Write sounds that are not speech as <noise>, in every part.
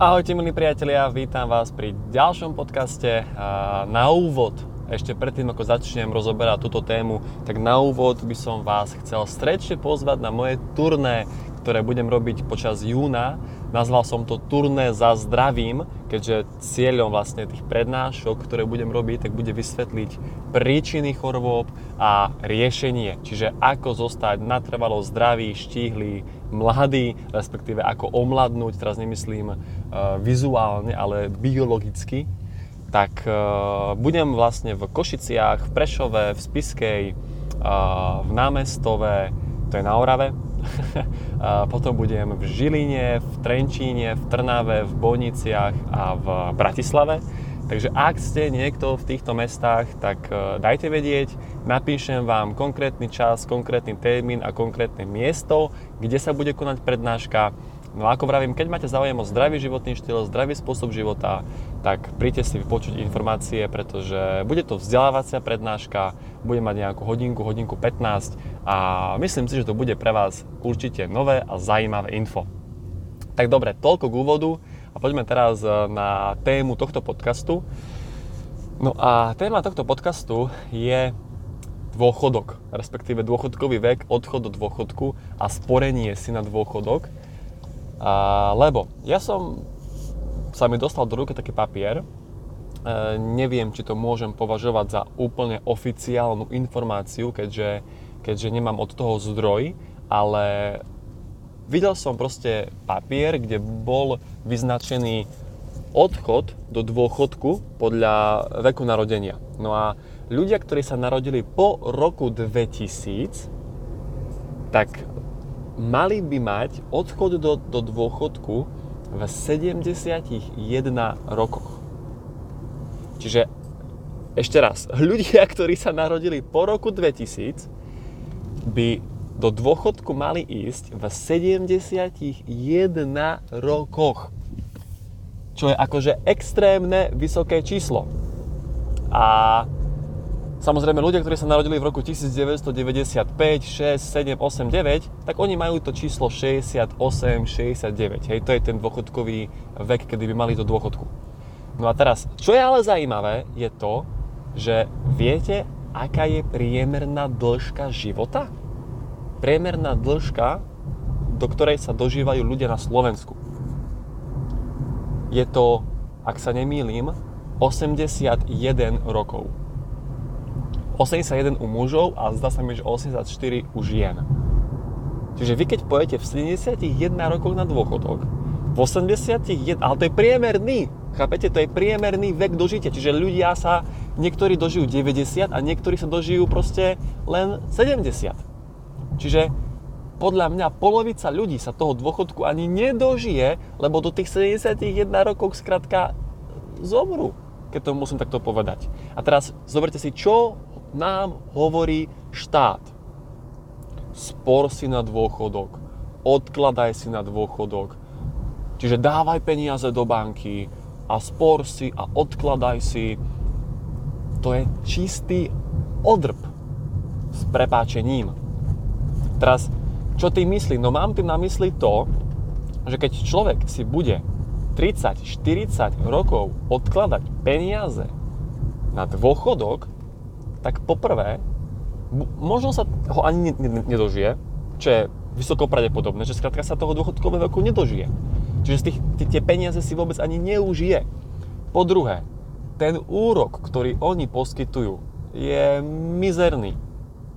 Ahojte milí priatelia, vítam vás pri ďalšom podcaste. Na úvod, ešte predtým ako začnem rozoberať túto tému, tak na úvod by som vás chcel strečne pozvať na moje turné, ktoré budem robiť počas júna. Nazval som to turné za zdravím, keďže cieľom vlastne tých prednášok, ktoré budem robiť, tak bude vysvetliť príčiny chorôb a riešenie. Čiže ako zostať natrvalo zdravý, štíhly, mladý, respektíve ako omladnúť, teraz nemyslím uh, vizuálne, ale biologicky, tak uh, budem vlastne v Košiciach, v Prešove, v Spiskej, uh, v Námestove, to je na Orave, <laughs> potom budem v Žiline, v Trenčíne, v Trnave, v Bojniciach a v Bratislave. Takže ak ste niekto v týchto mestách, tak e, dajte vedieť, napíšem vám konkrétny čas, konkrétny termín a konkrétne miesto, kde sa bude konať prednáška. No ako vravím, keď máte záujem o zdravý životný štýl, zdravý spôsob života, tak príďte si vypočuť informácie, pretože bude to vzdelávacia prednáška, bude mať nejakú hodinku, hodinku 15 a myslím si, že to bude pre vás určite nové a zaujímavé info. Tak dobre, toľko k úvodu. A poďme teraz e, na tému tohto podcastu. No a téma tohto podcastu je dôchodok, respektíve dôchodkový vek, odchod do dôchodku a sporenie si na dôchodok. A, lebo ja som sa mi dostal do ruky taký papier, e, neviem, či to môžem považovať za úplne oficiálnu informáciu, keďže, keďže nemám od toho zdroj, ale videl som proste papier, kde bol vyznačený odchod do dôchodku podľa veku narodenia. No a ľudia, ktorí sa narodili po roku 2000, tak mali by mať odchod do, do dôchodku v 71 rokoch. Čiže ešte raz, <laughs> ľudia, ktorí sa narodili po roku 2000, by do dôchodku mali ísť v 71 rokoch. Čo je akože extrémne vysoké číslo. A samozrejme ľudia, ktorí sa narodili v roku 1995, 6, 7, 8, 9, tak oni majú to číslo 68, 69. Hej, to je ten dôchodkový vek, kedy by mali do dôchodku. No a teraz, čo je ale zaujímavé, je to, že viete, aká je priemerná dĺžka života? priemerná dĺžka, do ktorej sa dožívajú ľudia na Slovensku. Je to, ak sa nemýlim, 81 rokov. 81 u mužov a zdá sa mi, že 84 u žien. Čiže vy keď pojete v 71 rokoch na dôchodok, v 81, ale to je priemerný, chápete, to je priemerný vek dožitia, čiže ľudia sa, niektorí dožijú 90 a niektorí sa dožijú proste len 70. Čiže podľa mňa polovica ľudí sa toho dôchodku ani nedožije, lebo do tých 71 rokov skrátka zomru, keď to musím takto povedať. A teraz zoberte si, čo nám hovorí štát. Spor si na dôchodok, odkladaj si na dôchodok, čiže dávaj peniaze do banky a spor si a odkladaj si. To je čistý odrb s prepáčením Teraz, čo tým myslí? No mám tým na mysli to, že keď človek si bude 30-40 rokov odkladať peniaze na dôchodok, tak poprvé, možno sa ho ani nedožije, čo je vysoko pravdepodobné, že skrátka sa toho dôchodkového veku nedožije. Čiže z tých, tie peniaze si vôbec ani neužije. Po druhé, ten úrok, ktorý oni poskytujú, je mizerný.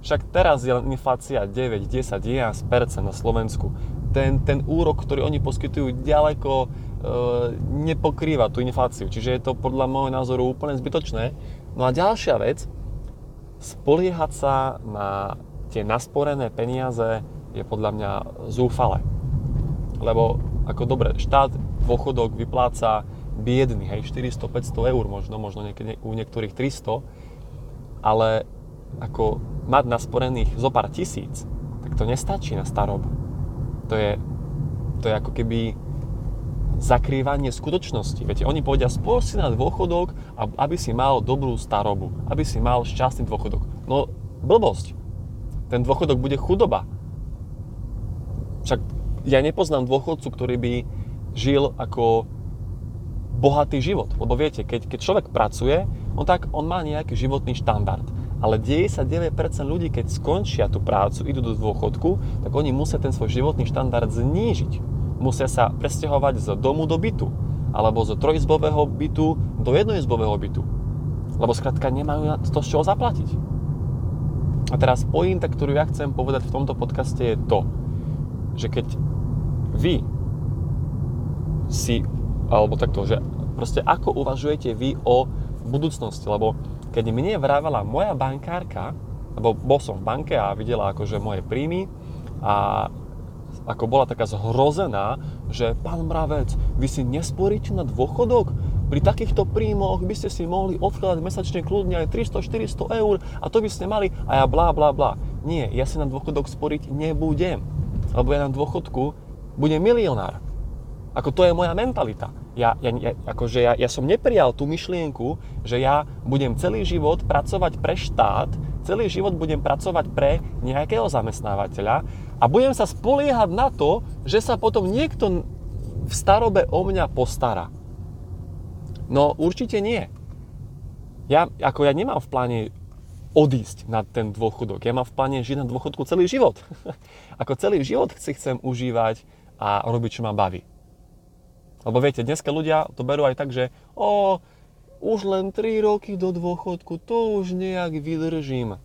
Však teraz je inflácia 9, 10, 11% na Slovensku. Ten, ten úrok, ktorý oni poskytujú, ďaleko e, nepokrýva tú infláciu. Čiže je to podľa môjho názoru úplne zbytočné. No a ďalšia vec, spoliehať sa na tie nasporené peniaze je podľa mňa zúfale. Lebo ako dobre, štát dôchodok vypláca biedný, hej, 400-500 eur možno, možno niekedy, u niektorých 300, ale ako mať nasporených zo pár tisíc, tak to nestačí na starobu. To je, to je ako keby zakrývanie skutočnosti. Viete, oni povedia, spôr si na dôchodok, aby si mal dobrú starobu, aby si mal šťastný dôchodok. No, blbosť. Ten dôchodok bude chudoba. Však ja nepoznám dôchodcu, ktorý by žil ako bohatý život. Lebo viete, keď, keď človek pracuje, on tak on má nejaký životný štandard. Ale 99% ľudí, keď skončia tú prácu, idú do dôchodku, tak oni musia ten svoj životný štandard znížiť. Musia sa presťahovať z domu do bytu. Alebo z trojizbového bytu do jednoizbového bytu. Lebo skrátka nemajú to z čoho zaplatiť. A teraz pointa, ktorú ja chcem povedať v tomto podcaste je to, že keď vy si, alebo takto, že proste ako uvažujete vy o budúcnosti, lebo keď mne vrávala moja bankárka, lebo bol som v banke a videla akože moje príjmy a ako bola taká zhrozená, že pán Mravec, vy si nesporíte na dôchodok? Pri takýchto príjmoch by ste si mohli odkladať mesačne kľudne aj 300-400 eur a to by ste mali a ja blá blá blá. Nie, ja si na dôchodok sporiť nebudem, lebo ja na dôchodku budem milionár. Ako to je moja mentalita. Ja, ja, ja, akože ja, ja som neprijal tú myšlienku, že ja budem celý život pracovať pre štát, celý život budem pracovať pre nejakého zamestnávateľa a budem sa spoliehať na to, že sa potom niekto v starobe o mňa postará. No určite nie. Ja, ako ja nemám v pláne odísť na ten dôchodok. Ja mám v pláne žiť na dôchodku celý život. <laughs> ako celý život si chcem užívať a robiť, čo ma baví. Lebo viete, dneska ľudia to berú aj tak, že o, už len 3 roky do dôchodku, to už nejak vydržím.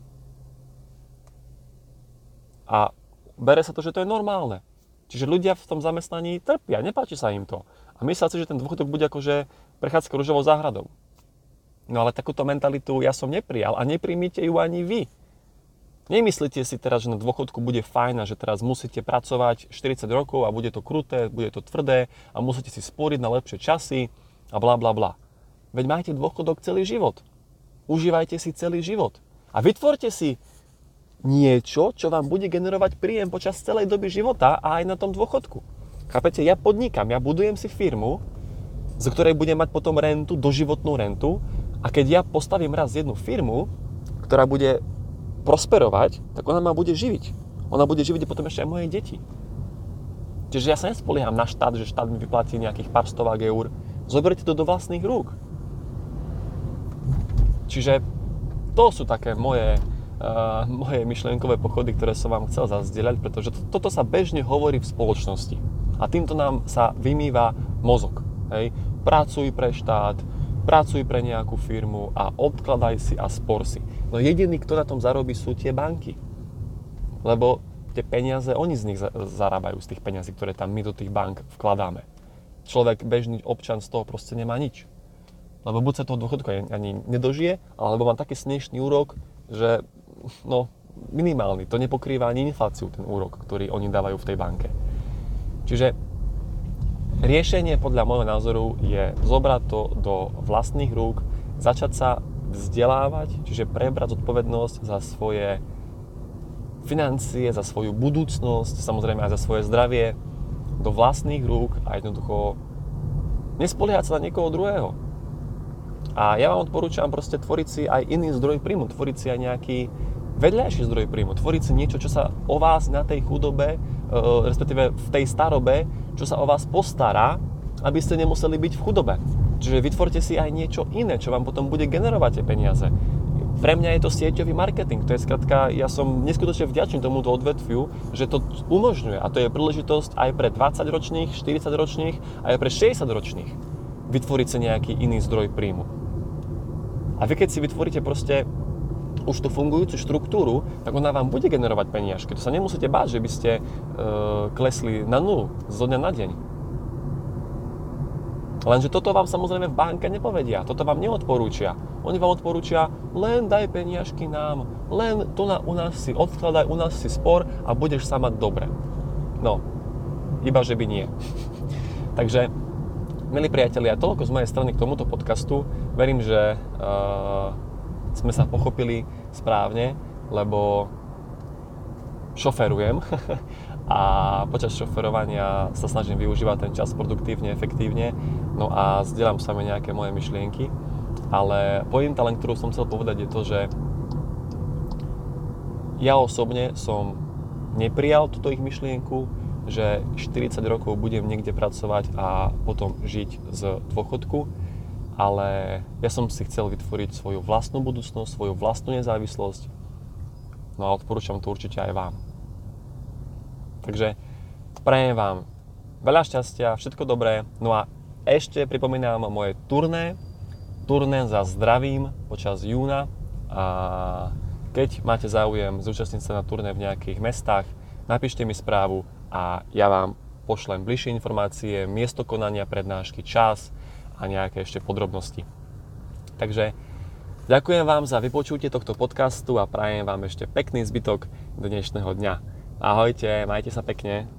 A bere sa to, že to je normálne. Čiže ľudia v tom zamestnaní trpia, nepáči sa im to. A myslia si, že ten dôchodok bude akože prechádzka rúžovou záhradou. No ale takúto mentalitu ja som neprijal a nepríjmite ju ani vy. Nemyslíte si teraz, že na dôchodku bude fajn a že teraz musíte pracovať 40 rokov a bude to kruté, bude to tvrdé a musíte si sporiť na lepšie časy a bla bla bla. Veď máte dôchodok celý život. Užívajte si celý život. A vytvorte si niečo, čo vám bude generovať príjem počas celej doby života a aj na tom dôchodku. Chápete, ja podnikam, ja budujem si firmu, z ktorej budem mať potom rentu, doživotnú rentu a keď ja postavím raz jednu firmu, ktorá bude prosperovať, tak ona ma bude živiť. Ona bude živiť potom ešte aj moje deti. Čiže ja sa nespolieham na štát, že štát mi vyplatí nejakých pár stovák eur. Zoberte to do vlastných rúk. Čiže to sú také moje, uh, moje myšlienkové pochody, ktoré som vám chcel zazdieľať, pretože to, toto sa bežne hovorí v spoločnosti. A týmto nám sa vymýva mozog. Hej? Pracuj pre štát, pracuj pre nejakú firmu a odkladaj si a spor si. No jediný, kto na tom zarobí, sú tie banky. Lebo tie peniaze, oni z nich zarábajú, z tých peniazí, ktoré tam my do tých bank vkladáme. Človek, bežný občan z toho proste nemá nič. Lebo buď sa toho dôchodku ani nedožije, alebo má taký smiešný úrok, že no, minimálny. To nepokrýva ani infláciu, ten úrok, ktorý oni dávajú v tej banke. Čiže Riešenie podľa môjho názoru je zobrať to do vlastných rúk, začať sa vzdelávať, čiže prebrať zodpovednosť za svoje financie, za svoju budúcnosť, samozrejme aj za svoje zdravie do vlastných rúk a jednoducho nespoliehať sa na niekoho druhého. A ja vám odporúčam proste tvoriť si aj iný zdroj príjmu, tvoriť si aj nejaký vedľajší zdroj príjmu, tvoriť si niečo, čo sa o vás na tej chudobe, e, respektíve v tej starobe čo sa o vás postará, aby ste nemuseli byť v chudobe. Čiže vytvorte si aj niečo iné, čo vám potom bude generovať tie peniaze. Pre mňa je to sieťový marketing. To je skratka, ja som neskutočne vďačný tomuto odvetviu, že to umožňuje. A to je príležitosť aj pre 20-ročných, 40-ročných, aj pre 60-ročných vytvoriť si nejaký iný zdroj príjmu. A vy keď si vytvoríte proste už tú fungujúcu štruktúru, tak ona vám bude generovať peniažky. To sa nemusíte báť, že by ste e, klesli na nulu zo dňa na deň. Lenže toto vám samozrejme v banke nepovedia, toto vám neodporúčia. Oni vám odporúčia, len daj peniažky nám, len tu na, u nás si odkladaj, u nás si spor a budeš sa mať dobre. No, iba že by nie. <laughs> Takže, milí priatelia, toľko z mojej strany k tomuto podcastu. Verím, že uh, sme sa pochopili správne, lebo šoferujem <laughs> a počas šoferovania sa snažím využívať ten čas produktívne, efektívne, no a zdieľam sa mi nejaké moje myšlienky, ale pointa len, ktorú som chcel povedať je to, že ja osobne som neprijal túto ich myšlienku, že 40 rokov budem niekde pracovať a potom žiť z dôchodku, ale ja som si chcel vytvoriť svoju vlastnú budúcnosť, svoju vlastnú nezávislosť. No a odporúčam to určite aj vám. Takže prajem vám veľa šťastia, všetko dobré. No a ešte pripomínam moje turné, turné za zdravím počas júna a keď máte záujem zúčastniť sa na turné v nejakých mestách, napíšte mi správu a ja vám pošlem bližšie informácie, miesto konania prednášky, čas a nejaké ešte podrobnosti. Takže ďakujem vám za vypočutie tohto podcastu a prajem vám ešte pekný zbytok dnešného dňa. Ahojte, majte sa pekne.